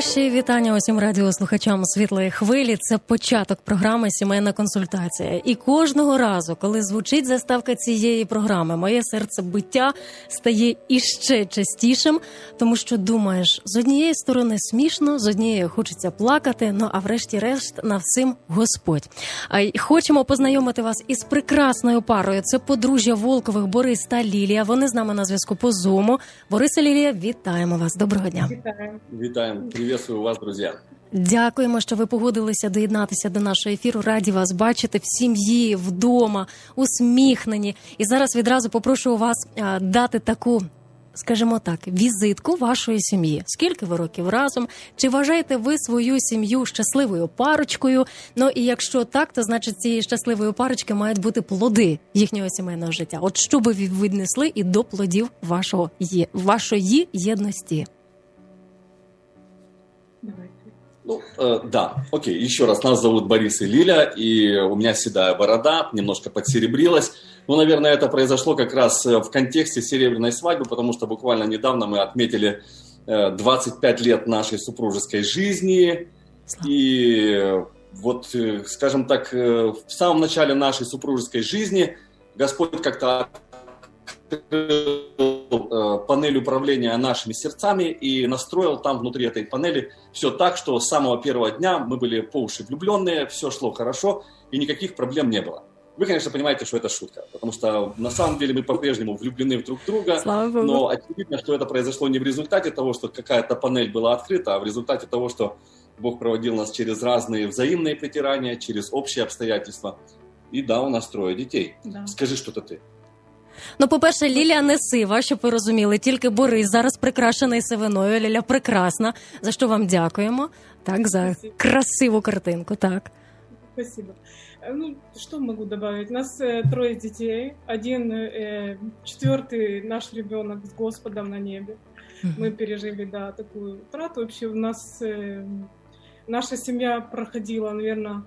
Наші вітання усім радіослухачам світлої хвилі. Це початок програми Сімейна консультація. І кожного разу, коли звучить заставка цієї програми, моє серце биття стає іще частішим, тому що думаєш, з однієї сторони смішно, з однієї хочеться плакати. Ну а врешті-решт на всім Господь. А й хочемо познайомити вас із прекрасною парою. Це подружжя Волкових Борис та Лілія. Вони з нами на зв'язку по зуму. Борис і Лілія, вітаємо вас. Доброго дня. Вітаємо. Вітаємо, приветствую вас, друзі. Дякуємо, що ви погодилися доєднатися до нашого ефіру. Раді вас бачити в сім'ї, вдома, усміхнені. І зараз відразу попрошу вас дати таку. Скажімо так, візитку вашої сім'ї. Скільки ви років разом? Чи вважаєте ви свою сім'ю щасливою парочкою? Ну і якщо так, то значить цієї щасливої парочки мають бути плоди їхнього сімейного життя. От що би ви віднесли і до плодів вашого вашої єдності? Ну, э, да, окей, еще раз, нас зовут Борис и Лиля, и у меня седая борода, немножко подсеребрилась. Ну, наверное, это произошло как раз э, в контексте серебряной свадьбы, потому что буквально недавно мы отметили э, 25 лет нашей супружеской жизни. И э, вот, э, скажем так, э, в самом начале нашей супружеской жизни Господь как-то э, панель управления нашими сердцами и настроил там внутри этой панели все так, что с самого первого дня мы были по уши влюбленные, все шло хорошо и никаких проблем не было. Вы, конечно, понимаете, что это шутка, потому что на самом деле мы по-прежнему влюблены в друг друга, но очевидно, что это произошло не в результате того, что какая-то панель была открыта, а в результате того, что Бог проводил нас через разные взаимные притирания, через общие обстоятельства. И да, у нас трое детей. Да. Скажи что-то ты. Ну, по-перше, Лілія не сива, щоб ви розуміли. Тільки Борис зараз прикрашений сивиною. Ліля прекрасна. За що вам дякуємо. Так, за Спасибо. красиву картинку. Так. Спасибо. Э, Ну, что могу добавить? У нас э, трое детей. Один, э, четвертый наш ребенок с Господом на небе. Мы пережили, да, такую утрату. Вообще у нас э, наша семья проходила, наверное,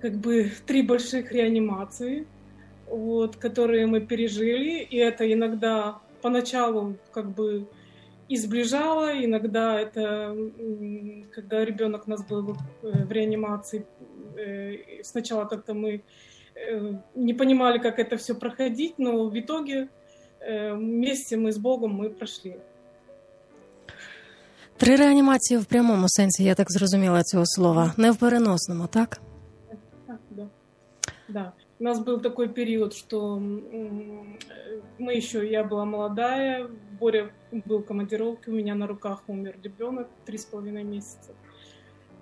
как бы три больших реанимации, вот, которые мы пережили. И это иногда поначалу как бы и сближало, иногда это, м, когда ребенок у нас был э, в реанимации, э, сначала как-то мы э, не понимали, как это все проходить, но в итоге э, вместе мы с Богом мы прошли. Три реанімації в прямому сенсі, я так зрозуміла цього слова. Не в переносному, так? А, да. Да. У нас был такой период, что мы еще, я была молодая, Боря был в командировке, у меня на руках умер ребенок три с половиной месяца.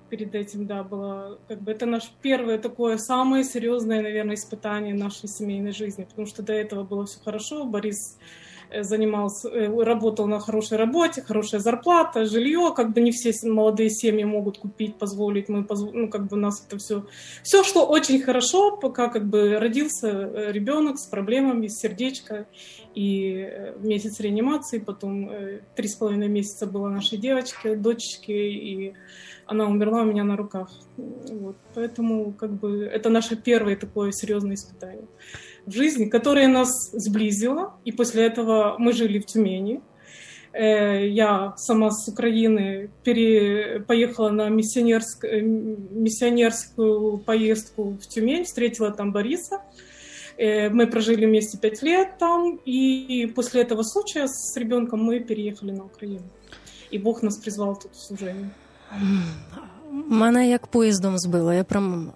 Перед этим, да, было, как бы, это наше первое такое самое серьезное, наверное, испытание нашей семейной жизни, потому что до этого было все хорошо, Борис занимался, э, работал на хорошей работе, хорошая зарплата, жилье, как бы не все молодые семьи могут купить, позволить, мы, ну, как бы у нас это все, все шло очень хорошо, пока как бы родился э, ребенок с проблемами, с сердечко, и э, месяц реанимации, потом э, три с половиной месяца была нашей девочке, дочечке, и она умерла у меня на руках. Вот. Поэтому как бы это наше первое такое серьезное испытание в жизни, которое нас сблизило. И после этого мы жили в Тюмени. Э, Я сама с Украины пере... поехала на миссионерск... э, миссионерскую поездку в Тюмень, встретила там Бориса. Э, Мы прожили вместе пять лет там, и после этого случая с ребенком мы переехали на Украину. И Бог нас призвал тут в служение. Мене як поїздом збило. Я прям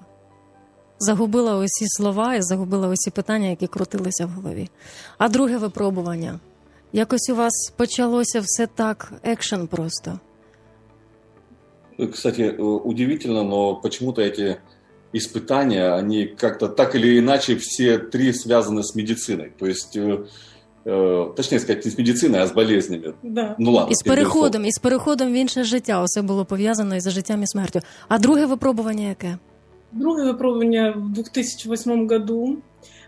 загубила усі слова і загубила усі питання, які крутилися в голові. А друге випробування. Якось у вас почалося все так, екшен просто. Кстати, удивительно, но почему-то эти испытания, они как-то так или иначе все три связаны с медициной. То есть Э, точніше сказати, не з медициною, а з болезнями. Да. Ну ладно. І з переходом, і з переходом в інше життя. Усе було пов'язано із життям і смертю. А друге випробування яке? Друге випробування в 2008 году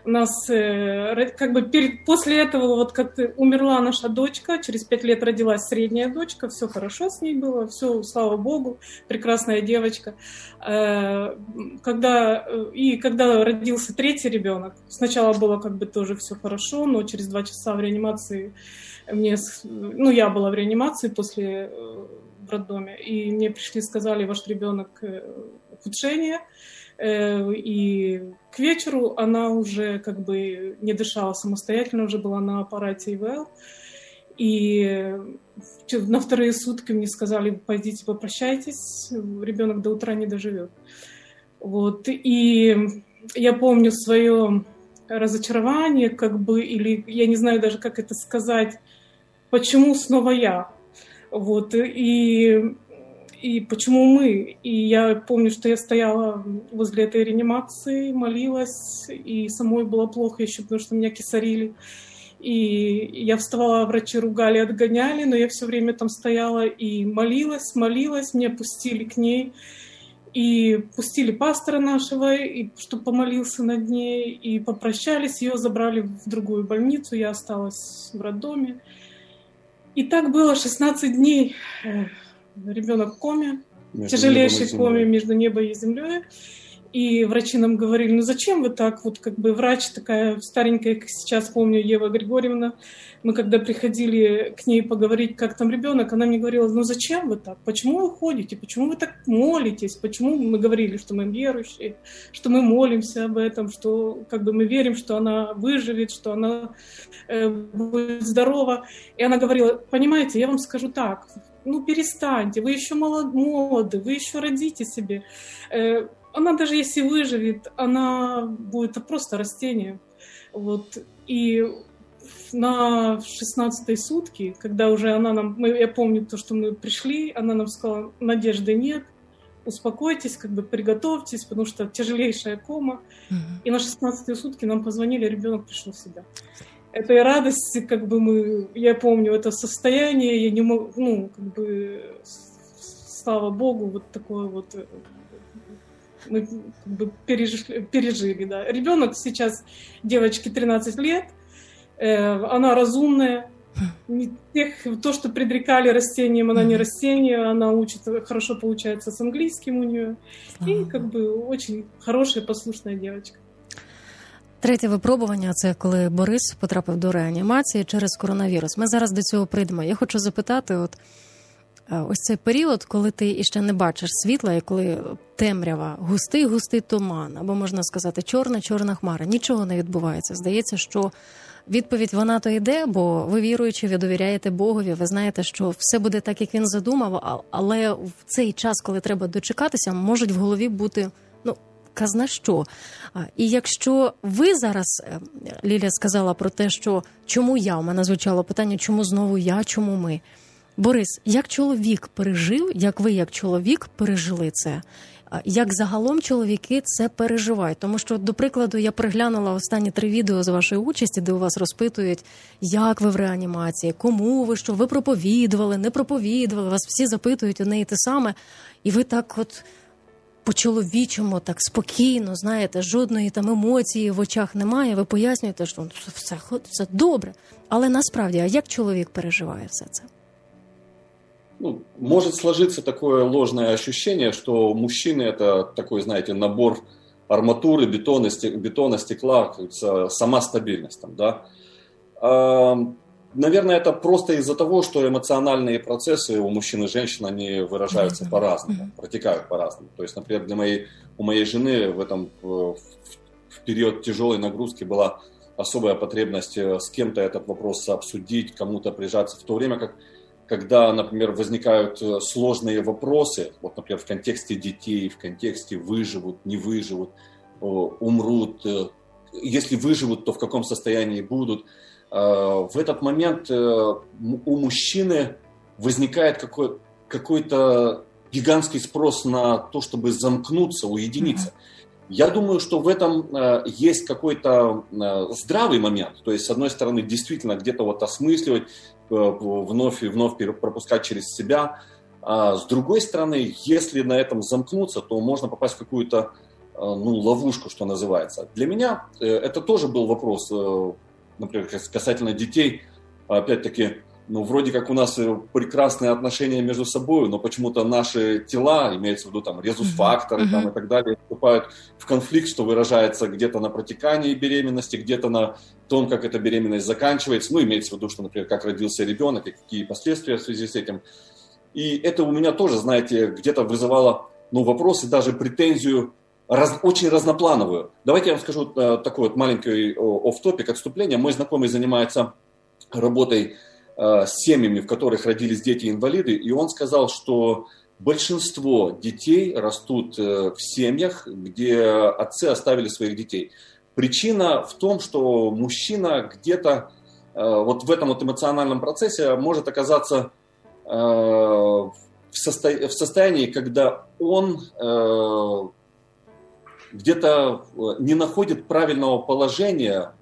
у нас э, как бы перед, после этого вот как умерла наша дочка, через пять лет родилась средняя дочка, все хорошо с ней было, все, слава богу, прекрасная девочка. Э, когда, э, и когда родился третий ребенок, сначала было как бы тоже все хорошо, но через два часа в реанимации мне, ну я была в реанимации после в роддоме, и мне пришли, сказали, ваш ребенок ухудшение, Э, и к вечеру она уже как бы не дышала самостоятельно, уже была на аппарате ИВЛ. И на вторые сутки мне сказали, пойдите попрощайтесь, ребенок до утра не доживет. Вот. И я помню свое разочарование, как бы, или я не знаю даже, как это сказать, почему снова я. Вот. И и почему мы? И я помню, что я стояла возле этой реанимации, молилась, и самой было плохо еще, потому что меня кисарили. И я вставала, врачи ругали, отгоняли, но я все время там стояла и молилась, молилась, меня пустили к ней. И пустили пастора нашего, и, чтобы помолился над ней, и попрощались, ее забрали в другую больницу, я осталась в роддоме. И так было 16 дней ребенок в коме, между тяжелейшей коме между небом и землей. И врачи нам говорили, ну зачем вы так, вот как бы врач такая старенькая, как сейчас помню, Ева Григорьевна, мы когда приходили к ней поговорить, как там ребенок, она мне говорила, ну зачем вы так, почему вы ходите, почему вы так молитесь, почему мы говорили, что мы верующие, что мы молимся об этом, что как бы мы верим, что она выживет, что она э, будет здорова. И она говорила, понимаете, я вам скажу так, ну перестаньте, вы еще молоды, вы еще родите себе. Э, она даже если выживет, она будет просто растение. Вот. И на 16 сутки, когда уже она нам, мы, я помню то, что мы пришли, она нам сказала, надежды нет, успокойтесь, как бы приготовьтесь, потому что тяжелейшая кома. Mm-hmm. И на 16 сутки нам позвонили, ребенок пришел в себя этой радости, как бы мы, я помню это состояние, я не могу, ну, как бы, слава богу, вот такое вот э, мы как бы пережили, пережили, да. Ребенок сейчас, девочке 13 лет, э, она разумная, не тех, то, что предрекали растением, она не растение, она учит, хорошо получается с английским у нее. И как бы очень хорошая, послушная девочка. Третє випробування це коли Борис потрапив до реанімації через коронавірус. Ми зараз до цього прийдемо. Я хочу запитати: от е, ось цей період, коли ти іще не бачиш світла, і коли темрява, густий, густий туман, або можна сказати, чорна, чорна хмара, нічого не відбувається. Здається, що відповідь вона то йде, бо ви віруючи, ви довіряєте Богові, ви знаєте, що все буде так, як він задумав, але в цей час, коли треба дочекатися, можуть в голові бути казна що. І якщо ви зараз, е, Ліля сказала про те, що чому я у мене звучало питання, чому знову я, чому ми? Борис, як чоловік пережив, як ви, як чоловік, пережили це? Як загалом чоловіки це переживають? Тому що, до прикладу, я приглянула останні три відео з вашої участі, де у вас розпитують, як ви в реанімації, кому ви що, ви проповідували, не проповідували, вас всі запитують одне і те саме, і ви так от по-чоловічому, так спокійно, знаєте, жодної там емоції в очах немає. Ви пояснюєте, що все, все добре. Але насправді, а як чоловік переживає все це? Ну, может сложиться такое ложное ощущение, что мужчины это такой, знаете, набор арматуры, бетона, бетона стекла, сама стабильность там, да. Наверное, это просто из-за того, что эмоциональные процессы у мужчин и женщин, они выражаются mm-hmm. по-разному, протекают по-разному. То есть, например, для моей, у моей жены в этом в, в период тяжелой нагрузки была особая потребность э, с кем-то этот вопрос обсудить, кому-то прижаться, в то время как когда, например, возникают э, сложные вопросы, вот, например, в контексте детей, в контексте выживут, не выживут, умрут, э, если выживут, то в каком состоянии будут – в этот момент у мужчины возникает какой, какой-то гигантский спрос на то, чтобы замкнуться, уединиться. Я думаю, что в этом э, есть какой-то э, здравый момент. То есть, с одной стороны, действительно где-то вот осмысливать, э, вновь и вновь пропускать через себя. А с другой стороны, если на этом замкнуться, то можно попасть в какую-то ну, ловушку, что называется. Для меня это тоже был вопрос, например, касательно детей. Опять-таки, ну, вроде как у нас прекрасные отношения между собой, но почему-то наши тела, имеется в виду там резус-факторы mm-hmm. там, и так далее, вступают в конфликт, что выражается где-то на протекании беременности, где-то на том, как эта беременность заканчивается. Ну, имеется в виду, что, например, как родился ребенок и какие последствия в связи с этим. И это у меня тоже, знаете, где-то вызывало ну, вопросы, даже претензию раз, очень разноплановую. Давайте я вам скажу э, такой вот маленький оф-топик отступление. Мой знакомый занимается работой Э, с семьями, в которых родились дети-инвалиды, и он сказал, что большинство детей растут э, в семьях, где отцы оставили своих детей. Причина в том, что мужчина где-то э, вот в этом вот эмоциональном процессе может оказаться в, состоянии, когда он где-то не находит правильного положения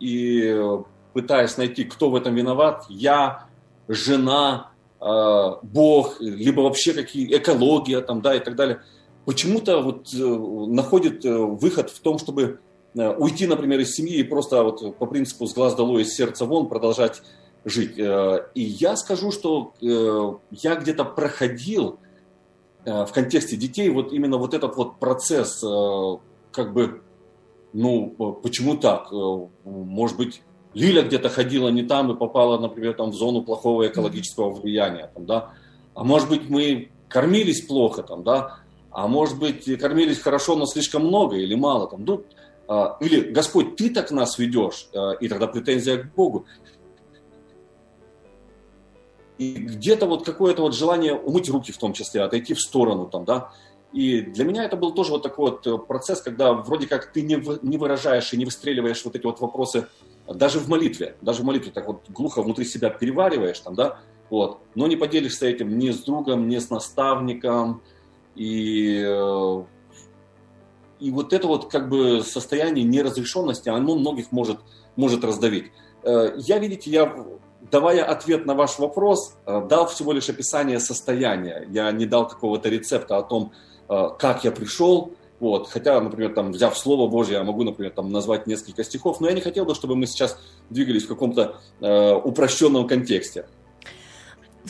и пытаясь найти, кто в этом виноват, я, жена, э, Бог, либо вообще какие экология там, да, и так далее, почему-то вот э, находит э, выход в том, чтобы уйти, например, из семьи и просто вот по принципу с глаз долой, из сердца вон продолжать жить. И я скажу, что я где-то проходил в контексте детей вот именно вот этот вот процесс, как бы, ну, почему так? Может быть, Лиля где-то ходила не там и попала, например, там, в зону плохого экологического влияния. Там, да? А может быть, мы кормились плохо, там, да? а может быть, кормились хорошо, но слишком много или мало. Там, ну, а, или, Господь, ты так нас ведешь, и тогда претензия к Богу. И где-то вот какое-то вот желание умыть руки в том числе, отойти в сторону, там, да, и для меня это был тоже вот такой вот э, процесс, когда вроде как ты не, не выражаешь и не выстреливаешь вот эти вот вопросы даже в молитве, даже в молитве так вот глухо внутри себя перевариваешь там, да, вот, но не поделишься этим ни с другом, ни с наставником, и, э, и вот это вот как бы состояние неразрешенности, оно многих может, может раздавить. Э, я, видите, я, давая ответ на ваш вопрос, э, дал всего лишь описание состояния, я не дал какого-то рецепта о том, как я пришел, вот. Хотя, например, там, взяв Слово Божье, я могу, например, там, назвать несколько стихов, но я не хотел бы, чтобы мы сейчас двигались в каком-то э, упрощенном контексте.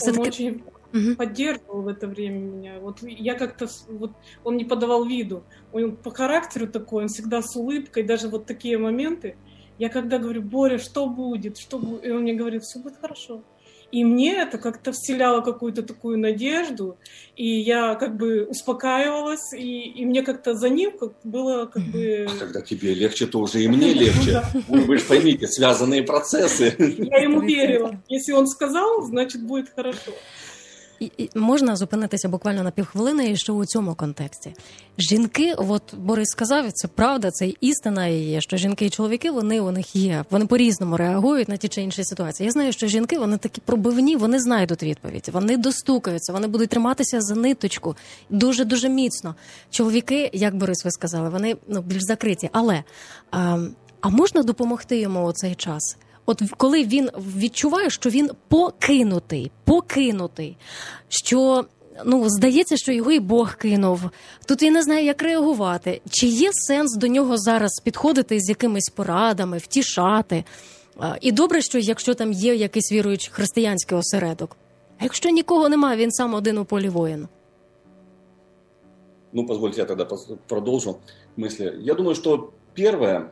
Он очень угу. поддерживал в это время меня. Вот я как-то, вот он не подавал виду. Он по характеру такой, он всегда с улыбкой, даже вот такие моменты. Я когда говорю, Боря, что будет, что будет? И он мне говорит, все будет хорошо. И мне это как-то вселяло какую-то такую надежду, и я как бы успокаивалась, и, и мне как-то за ним как было как бы... А когда тебе легче, то уже и мне легче. Вы же поймите, связанные процессы. Я ему верила. Если он сказал, значит будет хорошо. І, і можна зупинитися буквально на півхвилини і що у цьому контексті. Жінки, от Борис сказав, це правда, це істина є, що жінки і чоловіки вони у них є. Вони по-різному реагують на ті чи інші ситуації. Я знаю, що жінки вони такі пробивні, вони знайдуть відповідь, вони достукаються, вони будуть триматися за ниточку дуже дуже міцно. Чоловіки, як Борис, ви сказали, вони ну більш закриті. Але а, а можна допомогти йому у цей час? От коли він відчуває, що він покинутий, покинутий, що ну здається, що його і Бог кинув. Тут він не знає, як реагувати. Чи є сенс до нього зараз підходити з якимись порадами, втішати? І добре, що якщо там є якийсь віруючий християнський осередок. А якщо нікого немає, він сам один у полі воїн. Ну, позвольте, я тогда продолжу мысли. Я думаю, что первое,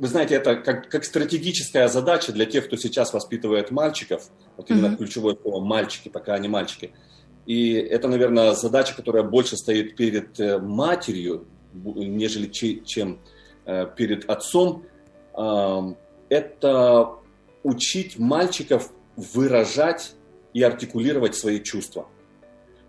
вы знаете, это как, как стратегическая задача для тех, кто сейчас воспитывает мальчиков, вот именно mm-hmm. ключевое слово мальчики, пока они мальчики. И это, наверное, задача, которая больше стоит перед э, матерью, нежели чем э, перед отцом. Это учить мальчиков выражать и артикулировать свои чувства.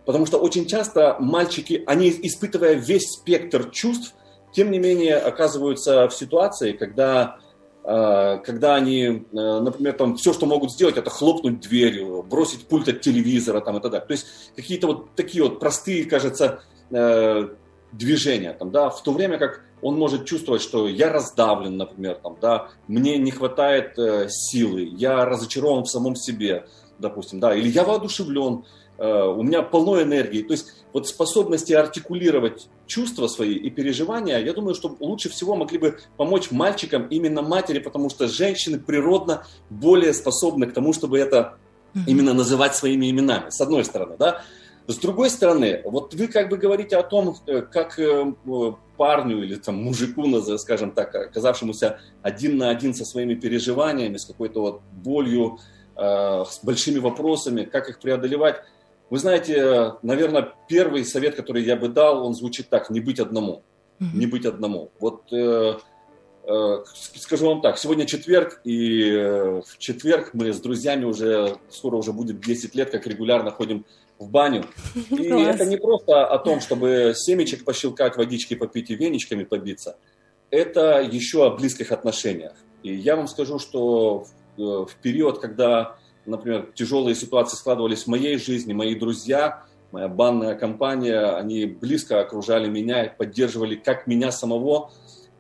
Потому что очень часто мальчики, они, испытывая весь спектр чувств, тем не менее оказываются в ситуации, когда э, когда они, э, например, там все, что могут сделать, это хлопнуть дверью, бросить пульт от телевизора там и так далее. То есть какие-то вот такие вот простые, кажется, э, движения там, да, в то время как он может чувствовать, что я раздавлен, например, там, да, мне не хватает силы, я разочарован в самом себе, допустим, да, или я воодушевлен, у меня полно энергии. То есть вот способности артикулировать чувства свои и переживания, я думаю, что лучше всего могли бы помочь мальчикам именно матери, потому что женщины природно более способны к тому, чтобы это именно называть своими именами, с одной стороны, да. С другой стороны, вот вы как бы говорите о том, э, как э, парню или там мужику, скажем так, оказавшемуся один на один со своими переживаниями, с какой-то вот болью, э, с большими вопросами, как их преодолевать. Вы знаете, наверное, первый совет, который я бы дал, он звучит так: не быть одному, не быть одному. Вот скажу вам так, сегодня четверг, и в четверг мы с друзьями уже, скоро уже будет 10 лет, как регулярно ходим в баню. И Класс. это не просто о том, чтобы семечек пощелкать, водички попить и веничками побиться. Это еще о близких отношениях. И я вам скажу, что в, э, в период, когда, например, тяжелые ситуации складывались в моей жизни, мои друзья, моя банная компания, они близко окружали меня, поддерживали как меня самого,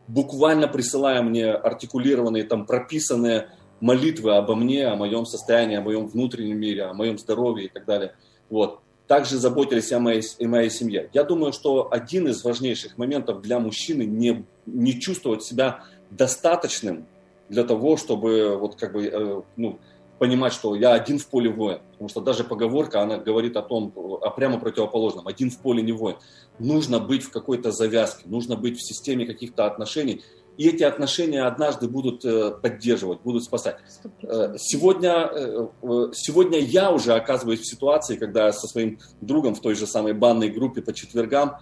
буквально присылая мне артикулированные, там, прописанные молитвы обо мне, о моем состоянии, о моем внутреннем мире, о моем здоровье и так далее – вот. Также заботились о моей, о моей семье. Я думаю, что один из важнейших моментов для мужчины не, не чувствовать себя достаточным для того, чтобы вот как бы, э, ну, понимать, что я один в поле воин. Потому что даже поговорка, она говорит о том, о прямо противоположном. Один в поле не воин. Нужно быть в какой-то завязке, нужно быть в системе каких-то отношений, и эти отношения однажды будут э, поддерживать, будут спасать. Э, сегодня, э, сегодня я уже оказываюсь в ситуации, когда со своим другом в той же самой банной группе по четвергам,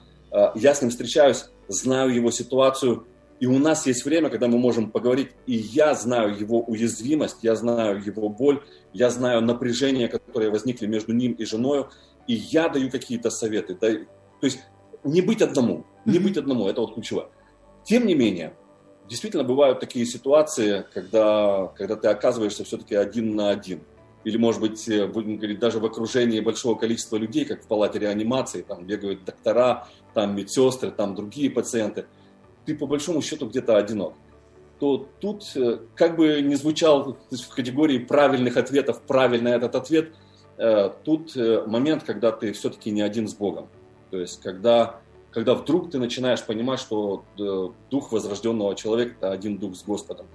я с ним встречаюсь, знаю его ситуацию, и у нас есть время, когда мы можем поговорить, и я знаю его уязвимость, я знаю его боль, я знаю напряжение, которые возникли между ним и женой, и я даю какие-то советы. То есть не быть одному, не быть одному, это вот ключевое. Тем не менее, действительно бывают такие ситуации, когда, когда ты оказываешься все-таки один на один. Или, может быть, э, будем говорить, даже в окружении большого количества людей, как в палате реанимации, там бегают доктора, там медсестры, там другие пациенты. Ты по большому счету где-то одинок. То тут, э, как бы не звучал в категории правильных ответов, правильный этот ответ, э, тут момент, когда ты все-таки не один с Богом. То есть, когда когда вдруг ты начинаешь понимать, что э, дух возрожденного человека – это один дух с Господом.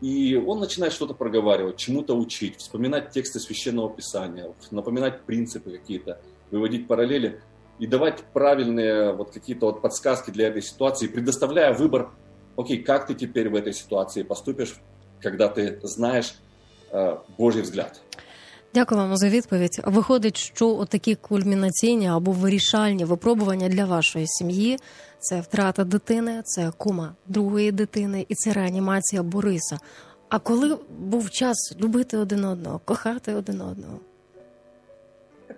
И он начинает что-то проговаривать, чему-то учить, вспоминать тексты Священного Писания, напоминать принципы какие-то, выводить параллели и давать правильные вот какие-то вот подсказки для этой ситуации, предоставляя выбор, окей, как ты теперь в этой ситуации поступишь, когда ты знаешь э, Божий взгляд. Дякую вам за відповідь. Виходить, що такі кульмінаційні або вирішальні випробування для вашої сім'ї це втрата дитини, це кума другої дитини і це реанімація Бориса. А коли був час любити один одного, кохати один одного?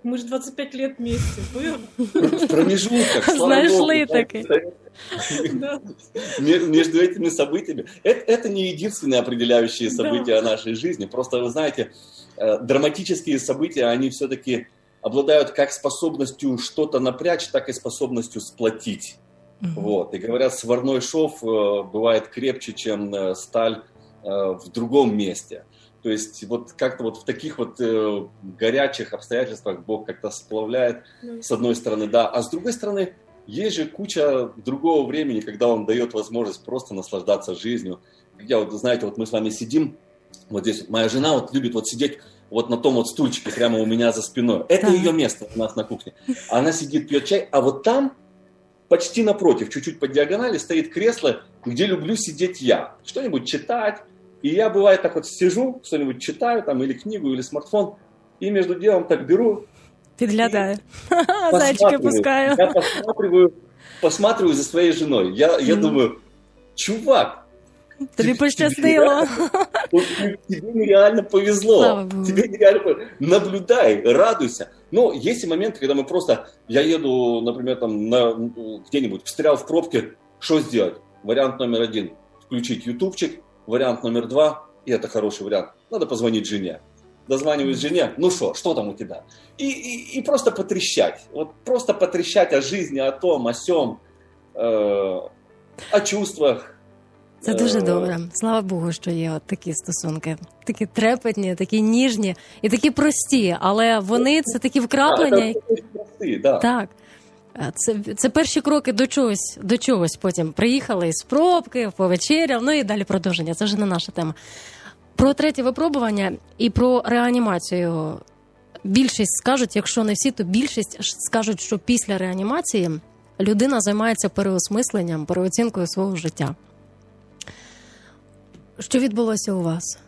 Мы же 25 лет вместе был. В промежутках, Знайшли таки. Между этими событиями. Это, это не единственные определяющие события нашей жизни. Просто, вы знаете, Э, драматические события, они все-таки обладают как способностью что-то напрячь, так и способностью сплотить. Вот. И говорят, сварной шов э, бывает крепче, чем э, сталь в другом месте. То есть вот как-то вот в таких вот э, горячих обстоятельствах Бог как-то сплавляет, mm. с одной стороны, да, а с другой стороны, есть же куча другого времени, когда Он дает возможность просто наслаждаться жизнью. Я вот, знаете, вот мы с вами сидим, вот здесь моя жена вот любит вот сидеть вот на том вот стульчике прямо у меня за спиной. Это да. ее место у нас на кухне. Она сидит, пьет чай, а вот там почти напротив, чуть-чуть по диагонали, стоит кресло, где люблю сидеть я. Что-нибудь читать. И я, бывает, так вот сижу, что-нибудь читаю, там, или книгу, или смартфон, и между делом так беру. Підглядаю. Зайчики пускаю. Я посматриваю, посматриваю за своей женой. Я, я думаю, чувак, Тобі пощастило. Тебе нереально повезло. Тебе нереально повезло. Наблюдай, радуйся. Но есть и моменты, когда мы просто... Я еду, например, там на, где-нибудь, встрял в пробке. Что сделать? Вариант номер один. Включить ютубчик, вариант номер два, и это хороший вариант, надо позвонить жене. Дозваниваюсь жене, ну что, что там у тебя? И, и, и просто потрещать. Вот просто потрещать о жизни, о том, о сем, э, о чувствах. Це дуже добре. Слава Богу, що є от такі стосунки, такі трепетні, такі ніжні і такі прості, але вони це такі вкраплення. Да, це прості, да. Так. Це це перші кроки до чогось, до чогось. Потім приїхали із пробки, повечеряв, ну і далі продовження. Це вже не наша тема. Про третє випробування і про реанімацію. Більшість скажуть, якщо не всі, то більшість скажуть, що після реанімації людина займається переосмисленням, переоцінкою свого життя. Що відбулося у вас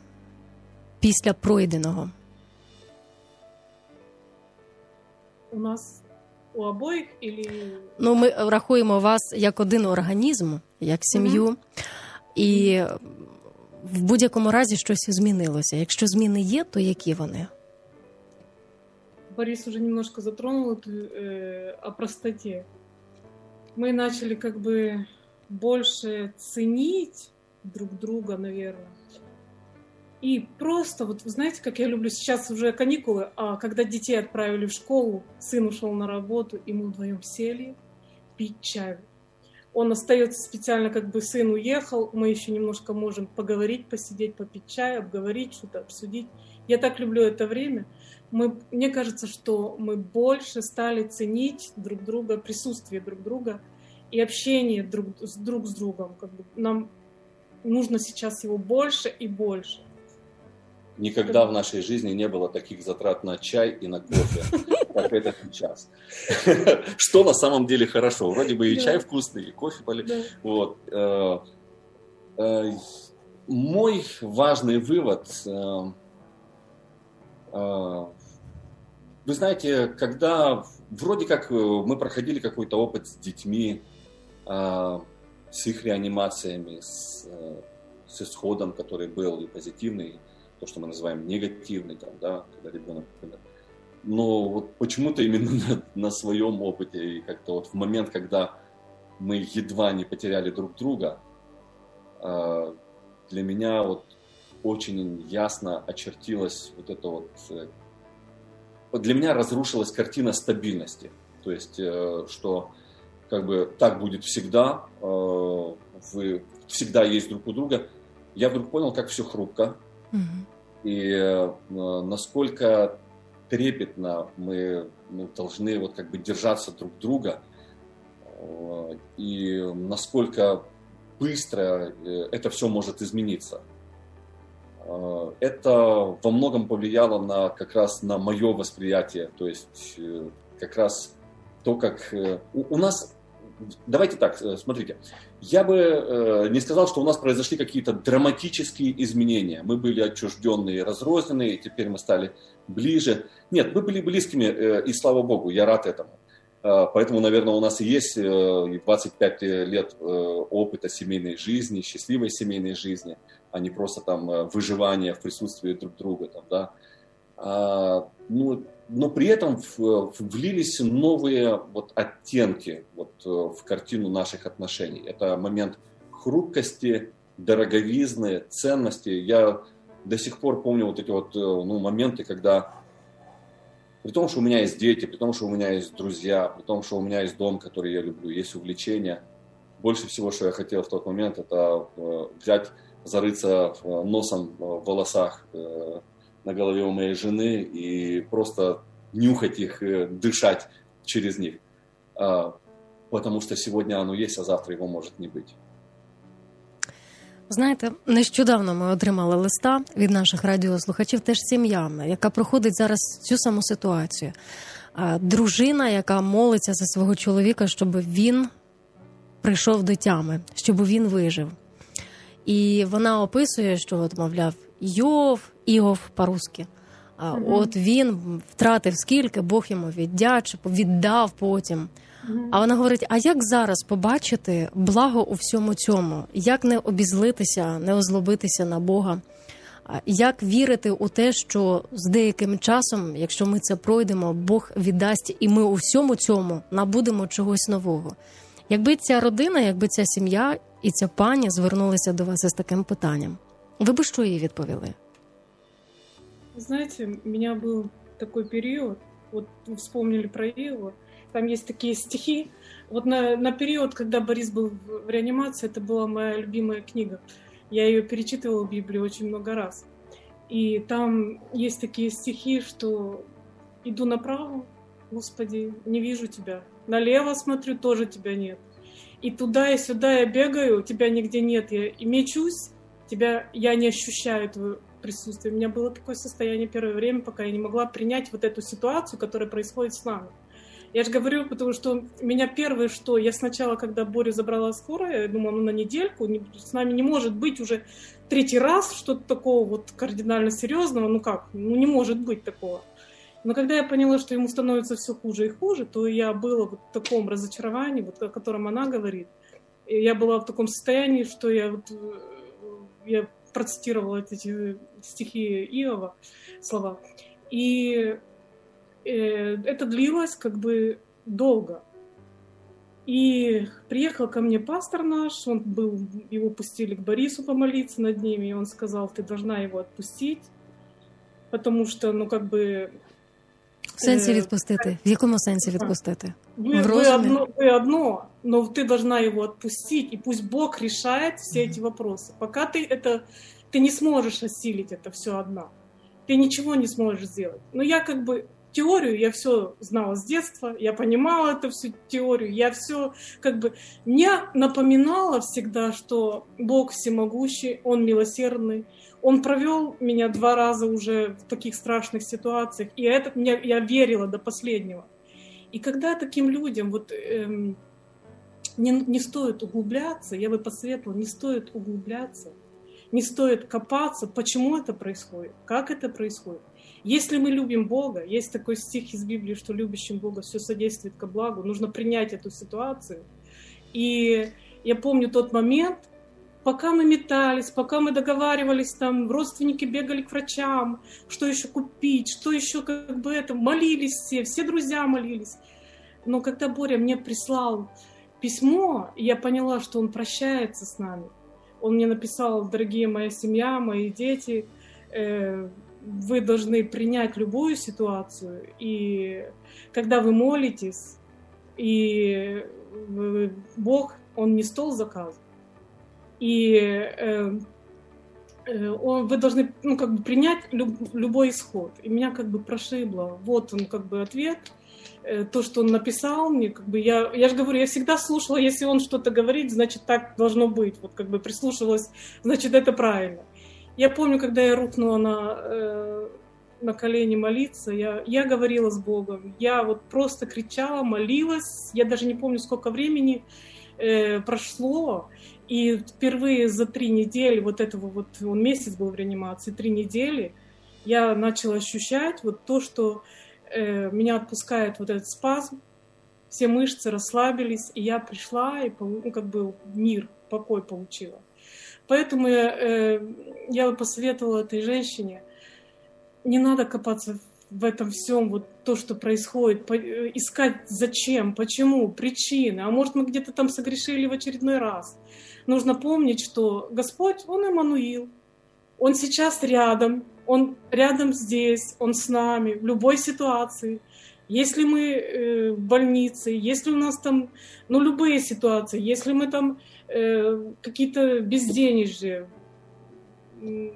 після пройденого? У нас у обоїх или... Ну, ми рахуємо вас як один організм, як сім'ю, mm-hmm. і в будь-якому разі щось змінилося. Якщо зміни є, то які вони? Борис уже немножко затронул эту, э, о простоте. Мы начали как бы больше ценить друг друга, наверное. И просто, вот знаете, как я люблю сейчас уже каникулы, а когда детей отправили в школу, сын ушел на работу, и мы вдвоем сели пить чай. Он остается специально, как бы сын уехал, мы еще немножко можем поговорить, посидеть, попить чай, обговорить, что-то обсудить. Я так люблю это время. Мы, мне кажется, что мы больше стали ценить друг друга, присутствие друг друга и общение друг с, друг с другом. Как бы нам нужно сейчас его больше и больше. Никогда в нашей жизни не было таких затрат на чай и на кофе, как это сейчас. Что на самом деле хорошо. Вроде бы и чай вкусный, и кофе поли. Вот. Мой важный вывод. Вы знаете, когда вроде как мы проходили какой-то опыт с детьми, с их реанимациями, с, с исходом, который был и позитивный, то, что мы называем негативный, там, да, когда ребенок, например. Но вот почему-то именно на, на своем опыте и как-то вот в момент, когда мы едва не потеряли друг друга, э, для меня вот очень ясно очертилась вот это вот, э, для меня разрушилась картина стабильности, то есть э, что как бы так будет всегда, э, вы всегда есть друг у друга. Я вдруг понял, как все хрупко, и э, насколько трепетно мы ну, должны вот как бы держаться друг друга, э, и насколько быстро э, это все может измениться. Это во многом повлияло на как раз на мое восприятие, то есть как раз то, как у нас давайте так, э, смотрите, я бы э, не сказал, что у нас произошли какие-то драматические изменения. Мы были отчужденные, разрозненные, теперь мы стали ближе. Нет, мы были близкими, э, и слава богу, я рад этому. Э, поэтому, наверное, у нас и есть э, 25 лет э, опыта семейной жизни, счастливой семейной жизни, а не просто там э, выживания в присутствии друг друга. Там, да. а, ну, но при этом влились новые вот оттенки вот э, в картину наших отношений. Это момент хрупкости, дороговизны, ценности. Я до сих пор помню вот эти вот э, ну, моменты, когда при том, что у меня есть дети, при том, что у меня есть друзья, при том, что у меня есть дом, который я люблю, есть увлечения, больше всего, что я хотел в тот момент, это э, взять, зарыться носом в волосах на голове у моей жены и просто нюхать их, э, дышать через них. Потому что сегодня оно есть, а завтра его может не быть. Знаєте, нещодавно ми отримали листа від наших радіослухачів, теж сім'я, яка проходить зараз цю саму ситуацію. Дружина, яка молиться за свого чоловіка, щоб він прийшов до тями, щоб він вижив. І вона описує, що, от, мовляв, Йов, Іов по-русски. А mm от він втратив скільки, Бог йому віддячив, віддав потім. А вона говорить: а як зараз побачити благо у всьому цьому? Як не обізлитися, не озлобитися на Бога? Як вірити у те, що з деяким часом, якщо ми це пройдемо, Бог віддасть, і ми у всьому цьому набудемо чогось нового? Якби ця родина, якби ця сім'я і ця пані звернулися до вас із таким питанням, Ви би що їй відповіли? Знаете, у меня был такой период, вот вы вспомнили про Иова, там есть такие стихи. Вот на, на период, когда Борис был в, реанимации, это была моя любимая книга. Я ее перечитывала в Библии очень много раз. И там есть такие стихи, что иду направо, Господи, не вижу тебя. Налево смотрю, тоже тебя нет. И туда и сюда я бегаю, тебя нигде нет. Я и мечусь, тебя я не ощущаю твое присутствие. У меня было такое состояние первое время, пока я не могла принять вот эту ситуацию, которая происходит с нами. Я же говорю, потому что меня первое, что я сначала, когда Борю забрала скорая, я думала, ну на недельку, не, с нами не может быть уже третий раз что-то такого вот кардинально серьезного, ну как, ну не может быть такого. Но когда я поняла, что ему становится все хуже и хуже, то я была вот в таком разочаровании, вот о котором она говорит. И я была в таком состоянии, что я вот, э, я процитировала эти стихи Иова, слова. И э, это длилось как бы долго. И приехал ко мне пастор наш, он был, его пустили к Борису помолиться над ними, и он сказал, ты должна его отпустить, потому что, ну, как бы... В сенсі відпустити? В якому сенсі відпустити? Вы, в вы, одно, вы одно, но ты должна его отпустить, и пусть Бог решает все эти вопросы. Пока ты это, ты не сможешь осилить это все одна. Ты ничего не сможешь сделать. Но я как бы теорию я все знала с детства, я понимала эту всю теорию, я все как бы мне напоминала всегда, что Бог всемогущий, Он милосердный, Он провел меня два раза уже в таких страшных ситуациях, и это мне я верила до последнего. И когда таким людям вот эм, не, не стоит углубляться, я бы посоветовала, не стоит углубляться, не стоит копаться, почему это происходит, как это происходит. Если мы любим Бога, есть такой стих из Библии, что любящим Бога все содействует ко благу, нужно принять эту ситуацию. И я помню тот момент, пока мы метались, пока мы договаривались, там родственники бегали к врачам, что еще купить, что еще как бы это, молились все, все друзья молились. Но когда Боря мне прислал письмо, я поняла, что он прощается с нами. Он мне написал, дорогие моя семья, мои дети, э, вы должны принять любую ситуацию, и когда вы молитесь, и Бог, Он не стол заказа, и э, э, он, вы должны ну, как бы принять люб, любой исход. И меня как бы прошибло. Вот он как бы ответ, э, то, что он написал мне, как бы я, я же говорю, я всегда слушала, если он что-то говорит, значит так должно быть. Вот как бы прислушивалась, значит это правильно. Я помню, когда я рухнула на, э, на колени молиться, я, я говорила с Богом. Я вот просто кричала, молилась. Я даже не помню, сколько времени э, прошло. И впервые за три недели, вот этого вот, он месяц был в реанимации, три недели, я начала ощущать вот то, что э, меня отпускает вот этот спазм, все мышцы расслабились, и я пришла и ну, как бы мир, покой получила. Поэтому я, э, я бы посоветовала этой женщине, не надо копаться в этом всем, вот то, что происходит, по, э, искать зачем, почему, причины, а может мы где-то там согрешили в очередной раз. Нужно помнить, что Господь, Он Эммануил, Он сейчас рядом, Он рядом здесь, Он с нами в любой ситуации. Если мы э, в больнице, если у нас там, ну, любые ситуации, если мы там Э, какие-то безденежья,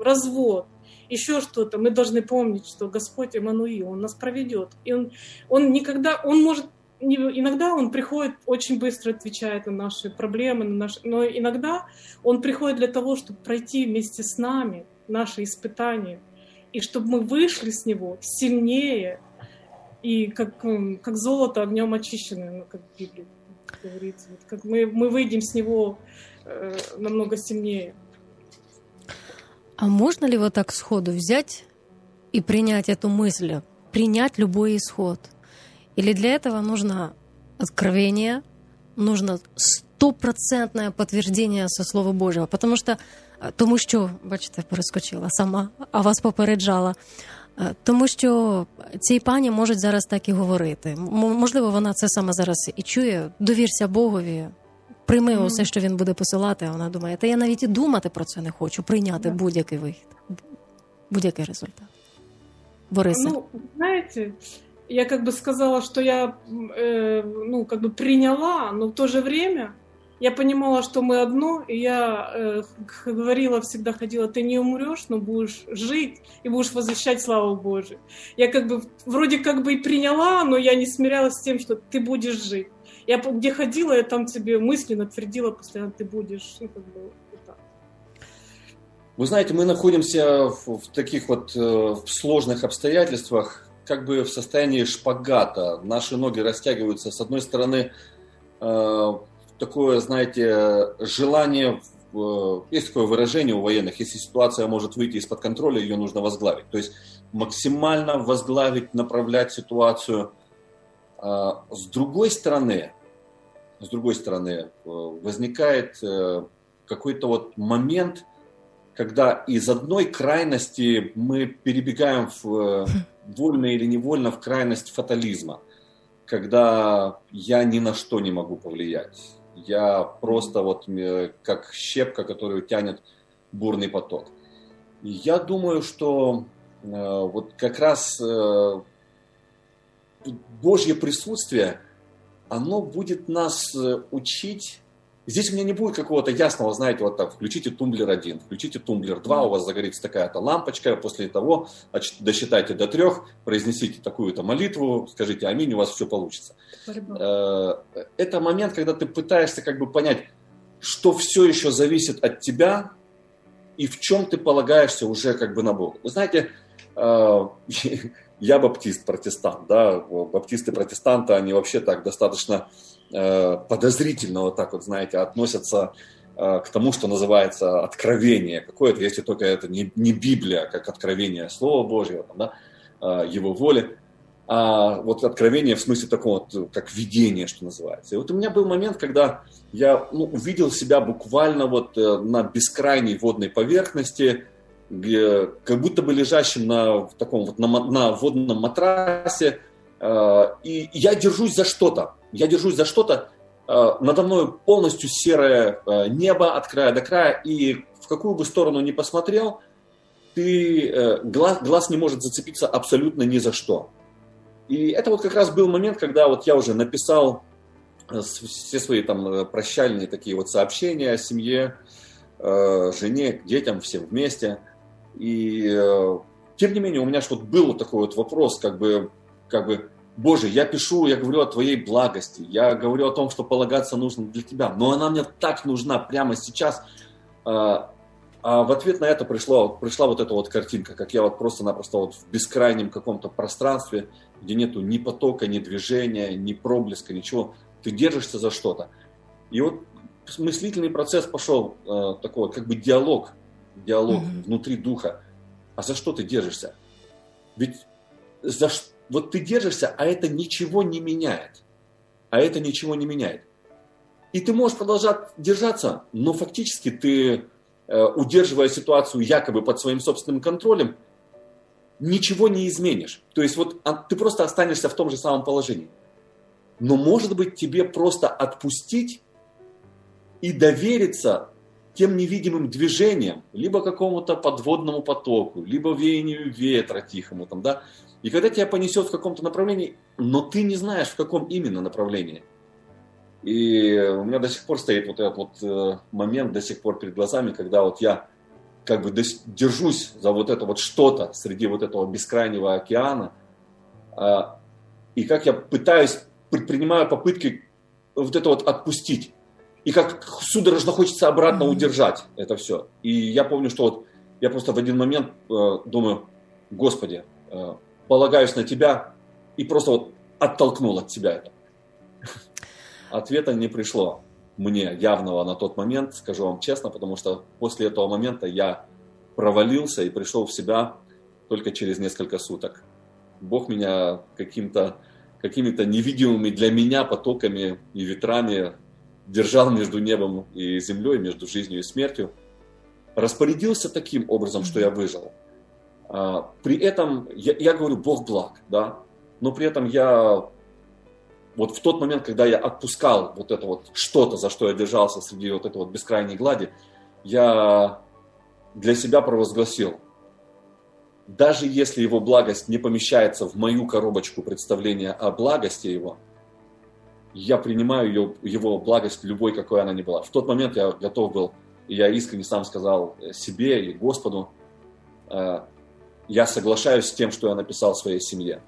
развод, еще что-то, мы должны помнить, что Господь Эммануил, Он нас проведет. И Он, он никогда, Он может, иногда Он приходит, очень быстро отвечает на наши проблемы, на наши, но иногда Он приходит для того, чтобы пройти вместе с нами наши испытания, и чтобы мы вышли с Него сильнее, и как, как золото огнем очищенное, ну, как в Библии говорится. Вот как мы, мы выйдем с него э, намного сильнее. А можно ли вот так сходу взять и принять эту мысль, принять любой исход? Или для этого нужно откровение, нужно стопроцентное подтверждение со Слова Божого? Потому что тому що, бачите, перескочила сама, а вас попереджала. Е, тому що цій пані можуть зараз так і говорити. Можливо, вона це саме зараз і чує. Довірся Богові, Прийми усе, що він буде посилати, а вона думає, та я навіть і думати про це не хочу, прийняти будь-який вихід, будь-який результат. Бориса. Ну, знаете, я как бы сказала, что я, э, ну, как бы приняла, но в то же время я понимала, что мы одно, и я э, говорила всегда, ходила, ты не умрешь, но будешь жить и будешь возвещать славу Божию. Я как бы вроде как бы и приняла, но я не смирялась с тем, что ты будешь жить. Я где ходила, я там тебе мысленно твердила постоянно, ты будешь, ну, как бы. Вы знаете, мы находимся в, в таких вот э, в сложных обстоятельствах, как бы в состоянии шпагата. Наши ноги растягиваются. С одной стороны, э, такое, знаете, желание, есть такое выражение у военных, если ситуация может выйти из-под контроля, ее нужно возглавить. То есть максимально возглавить, направлять ситуацию. А, с другой стороны, с другой стороны, э, возникает э, какой-то вот момент, когда из одной крайности мы перебегаем в, вольно или невольно в крайность фатализма, когда я ни на что не могу повлиять я просто вот как щепка, которую тянет бурный поток. Я думаю, что э, вот как раз э, Божье присутствие, оно будет нас э, учить Здесь у меня не будет какого-то ясного, знаете, вот так, включите тумблер 1, включите тумблер 2, у вас загорится такая-то лампочка, после того досчитайте до трех, произнесите такую-то молитву, скажите аминь, у вас все получится. Э, это момент, когда ты пытаешься как бы понять, что все еще зависит от тебя и в чем ты полагаешься уже как бы на Бога. Вы знаете, я баптист, протестант, да, баптисты, протестанты, они вообще так достаточно Э, подозрительно вот так вот, знаете, относятся э, к тому, что называется откровение какое-то, если только это не, не Библия, а как откровение Слова Божьего, там, да, э, Его воли, а вот откровение в смысле такого вот, как видение, что называется. И вот у меня был момент, когда я ну, увидел себя буквально вот на бескрайней водной поверхности, как будто бы лежащим на таком вот на, на водном матрасе, и я держусь за что-то я держусь за что-то, э, надо мной полностью серое э, небо от края до края, и в какую бы сторону ни посмотрел, ты, э, глаз, глаз не может зацепиться абсолютно ни за что. И это вот как раз был момент, когда вот я уже написал все свои там прощальные такие вот сообщения о семье, жене, детям, всем вместе. И тем не менее у меня вот был вот такой вот вопрос, как бы, как бы Боже, я пишу, я говорю о Твоей благости, я говорю о том, что полагаться нужно для Тебя, но она мне так нужна прямо сейчас. А, а в ответ на это пришла, пришла вот эта вот картинка, как я вот просто-напросто вот в бескрайнем каком-то пространстве, где нету ни потока, ни движения, ни проблеска, ничего. Ты держишься за что-то. И вот мыслительный процесс пошел, э, такой как бы диалог, диалог mm-hmm. внутри духа. А за что ты держишься? Ведь за вот ты держишься, а это ничего не меняет. А это ничего не меняет. И ты можешь продолжать держаться, но фактически ты, э, удерживая ситуацию якобы под своим собственным контролем, ничего не изменишь. То есть вот а, ты просто останешься в том же самом положении. Но может быть тебе просто отпустить и довериться тем невидимым движениям, либо какому-то подводному потоку, либо веянию ветра тихому, там, да, и когда тебя понесет в каком-то направлении, но ты не знаешь, в каком именно направлении. И у меня до сих пор стоит вот этот вот э, момент до сих пор перед глазами, когда вот я как бы держусь за вот это вот что-то среди вот этого бескрайнего океана, а, и как я пытаюсь, предпринимаю попытки вот это вот отпустить. И как судорожно хочется обратно удержать это все. И я помню, что вот я просто в один момент э, думаю, Господи, э, полагаюсь на тебя, и просто вот оттолкнул от себя это. Ответа не пришло мне явного на тот момент, скажу вам честно, потому что после этого момента я провалился и пришел в себя только через несколько суток. Бог меня каким-то какими-то невидимыми для меня потоками и ветрами держал между небом и землей, между жизнью и смертью. Распорядился таким образом, что я выжил. А, при этом я, я говорю, Бог благ, да, но при этом я вот в тот момент, когда я отпускал вот это вот что-то, за что я держался среди вот этой вот бескрайней глади, я для себя провозгласил, даже если его благость не помещается в мою коробочку представления о благости его, я принимаю ее, его благость любой, какой она ни была. В тот момент я готов был, и я искренне сам сказал себе и Господу, э, я соглашаюсь с тем, что я написал своей семье.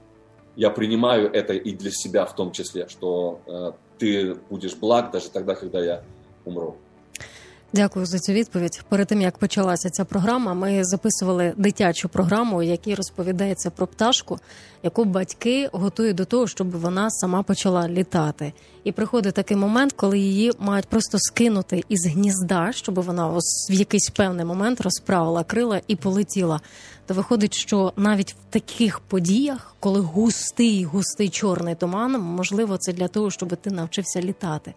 Я принимаю это и для себя в том числе, что э, ты будешь благ даже тогда, когда я умру. Дякую за цю відповідь. Перед тим як почалася ця програма, ми записували дитячу програму, в якій розповідається про пташку, яку батьки готують до того, щоб вона сама почала літати. І приходить такий момент, коли її мають просто скинути із гнізда, щоб вона в якийсь певний момент розправила крила і полетіла. То виходить, що навіть в таких подіях, коли густий, густий чорний туман, можливо, це для того, щоб ти навчився літати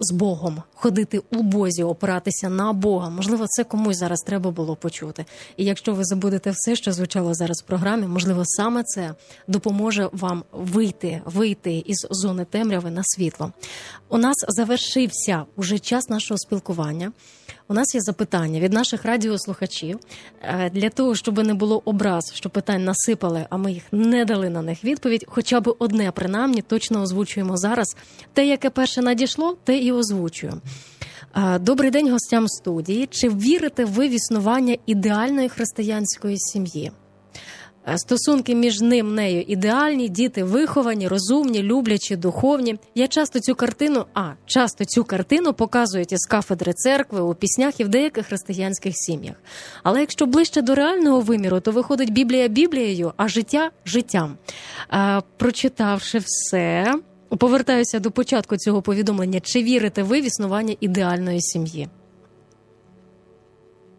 з Богом, ходити у Бозі, опиратися на Бога. Можливо, це комусь зараз треба було почути. І якщо ви забудете все, що звучало зараз в програмі, можливо, саме це допоможе вам вийти, вийти із зони темряви на світло. У нас завершився уже час нашого спілкування. У нас є запитання від наших радіослухачів е, для того, щоб не було образ, що питань насипали, а ми їх не дали на них відповідь. Хоча б одне принаймні точно озвучуємо зараз. Те, яке перше надійшло, те і озвучую. Е, добрий день гостям студії. Чи вірите ви в існування ідеальної християнської сім'ї? Е, стосунки між ним нею ідеальні, діти виховані, розумні, люблячі, духовні. Я часто цю картину, а часто цю картину показують із кафедри церкви у піснях і в деяких християнських сім'ях. Але якщо ближче до реального виміру, то виходить Біблія Біблією, а життя життям. А, е, Прочитавши все, повертаюся до початку цього повідомлення. Чи вірите ви в існування ідеальної сім'ї?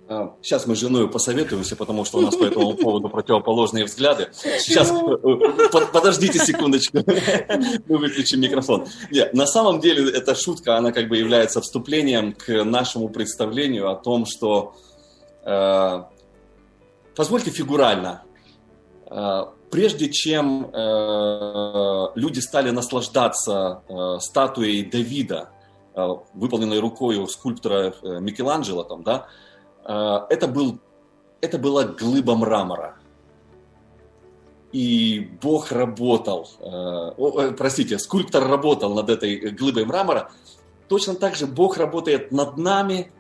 А, сейчас мы с женой посоветуемся, потому что у нас по этому поводу противоположные взгляды. Сейчас, э, подождите секундочку, мы выключим микрофон. Нет, на самом деле эта шутка, она как бы является вступлением к нашему представлению о том, что, э, позвольте фигурально, э, прежде чем э, люди стали наслаждаться э, статуей Давида, э, выполненной рукой у скульптора э, Микеланджело, там, да, Э, это, был, это была глыба мрамора. И Бог работал, э, простите, скульптор работал над этой глыбой мрамора. Точно так же Бог работает над нами,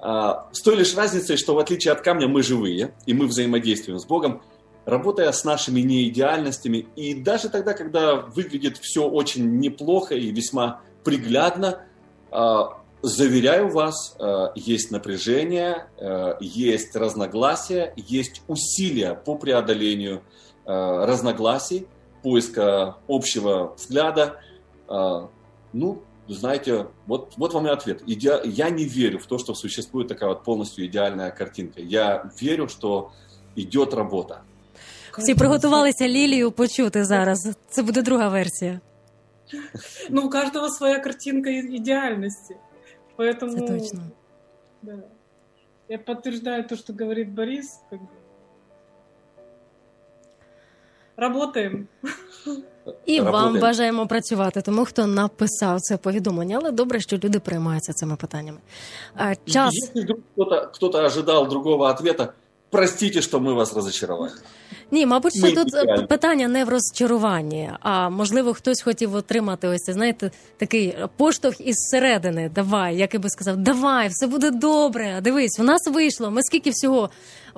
э, с той лишь разницей, что в отличие от камня мы живые, и мы взаимодействуем с Богом, работая с нашими неидеальностями. И даже тогда, когда выглядит все очень неплохо и весьма приглядно, Заверяю вас, э, есть напряжение, э, есть разногласия, есть усилия по преодолению э, разногласий, поиска общего взгляда. Ну, знаете, вот, вот вам и ответ. Иде... Я не верю в то, что существует такая вот полностью идеальная картинка. Я верю, что идет робота. Всі приготувалися Лілію почути зараз. Це буде друга версія. Ну, у каждого своя картинка идеальности. Поэтому... Это точно. Да. Я подтверждаю то, что говорит Борис. Как бы. Работаем. І Работаем. вам бажаємо працювати, тому хто написав це повідомлення, але добре, що люди приймаються цими питаннями. Час. Если вдруг кто-то, кто-то ожидал другого ответа, простите, що ми вас розчарували. Ні, мабуть, що тут ідеально. питання не в розчаруванні, а можливо, хтось хотів отримати ось знаєте, такий поштовх із середини. Давай, як я би сказав, давай, все буде добре. Дивись, у нас вийшло. Ми скільки всього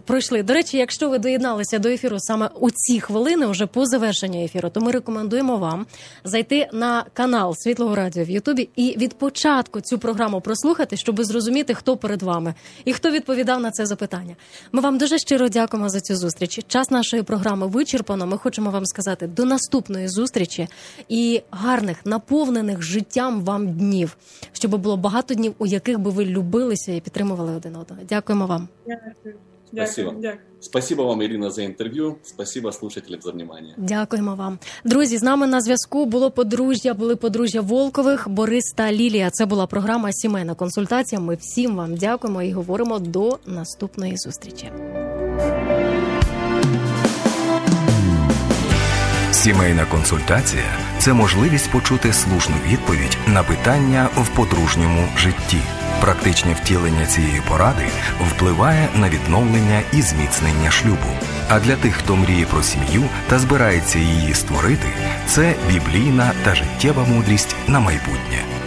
пройшли. До речі, якщо ви доєдналися до ефіру саме у ці хвилини, вже по завершенню ефіру, то ми рекомендуємо вам зайти на канал Світлого Радіо в Ютубі і від початку цю програму прослухати, щоб зрозуміти, хто перед вами і хто відповідав на це запитання. Ми вам дуже щиро дякуємо за цю зустріч. Час нашої програми вичерпано. Ми хочемо вам сказати до наступної зустрічі і гарних, наповнених життям вам днів, щоб було багато днів, у яких би ви любилися і підтримували один одного. Дякуємо вам. Дякую. Спасибо. Дякую. Спасибо вам, Ірина, за інтерв'ю. Спасибо слушателям за внимание. Дякуємо вам, друзі. З нами на зв'язку було подружжя, були подружжя Волкових, Борис та Лілія. Це була програма Сімейна консультація. Ми всім вам дякуємо і говоримо до наступної зустрічі. Сімейна консультація це можливість почути слушну відповідь на питання в подружньому житті. Практичне втілення цієї поради впливає на відновлення і зміцнення шлюбу. А для тих, хто мріє про сім'ю та збирається її створити, це біблійна та життєва мудрість на майбутнє.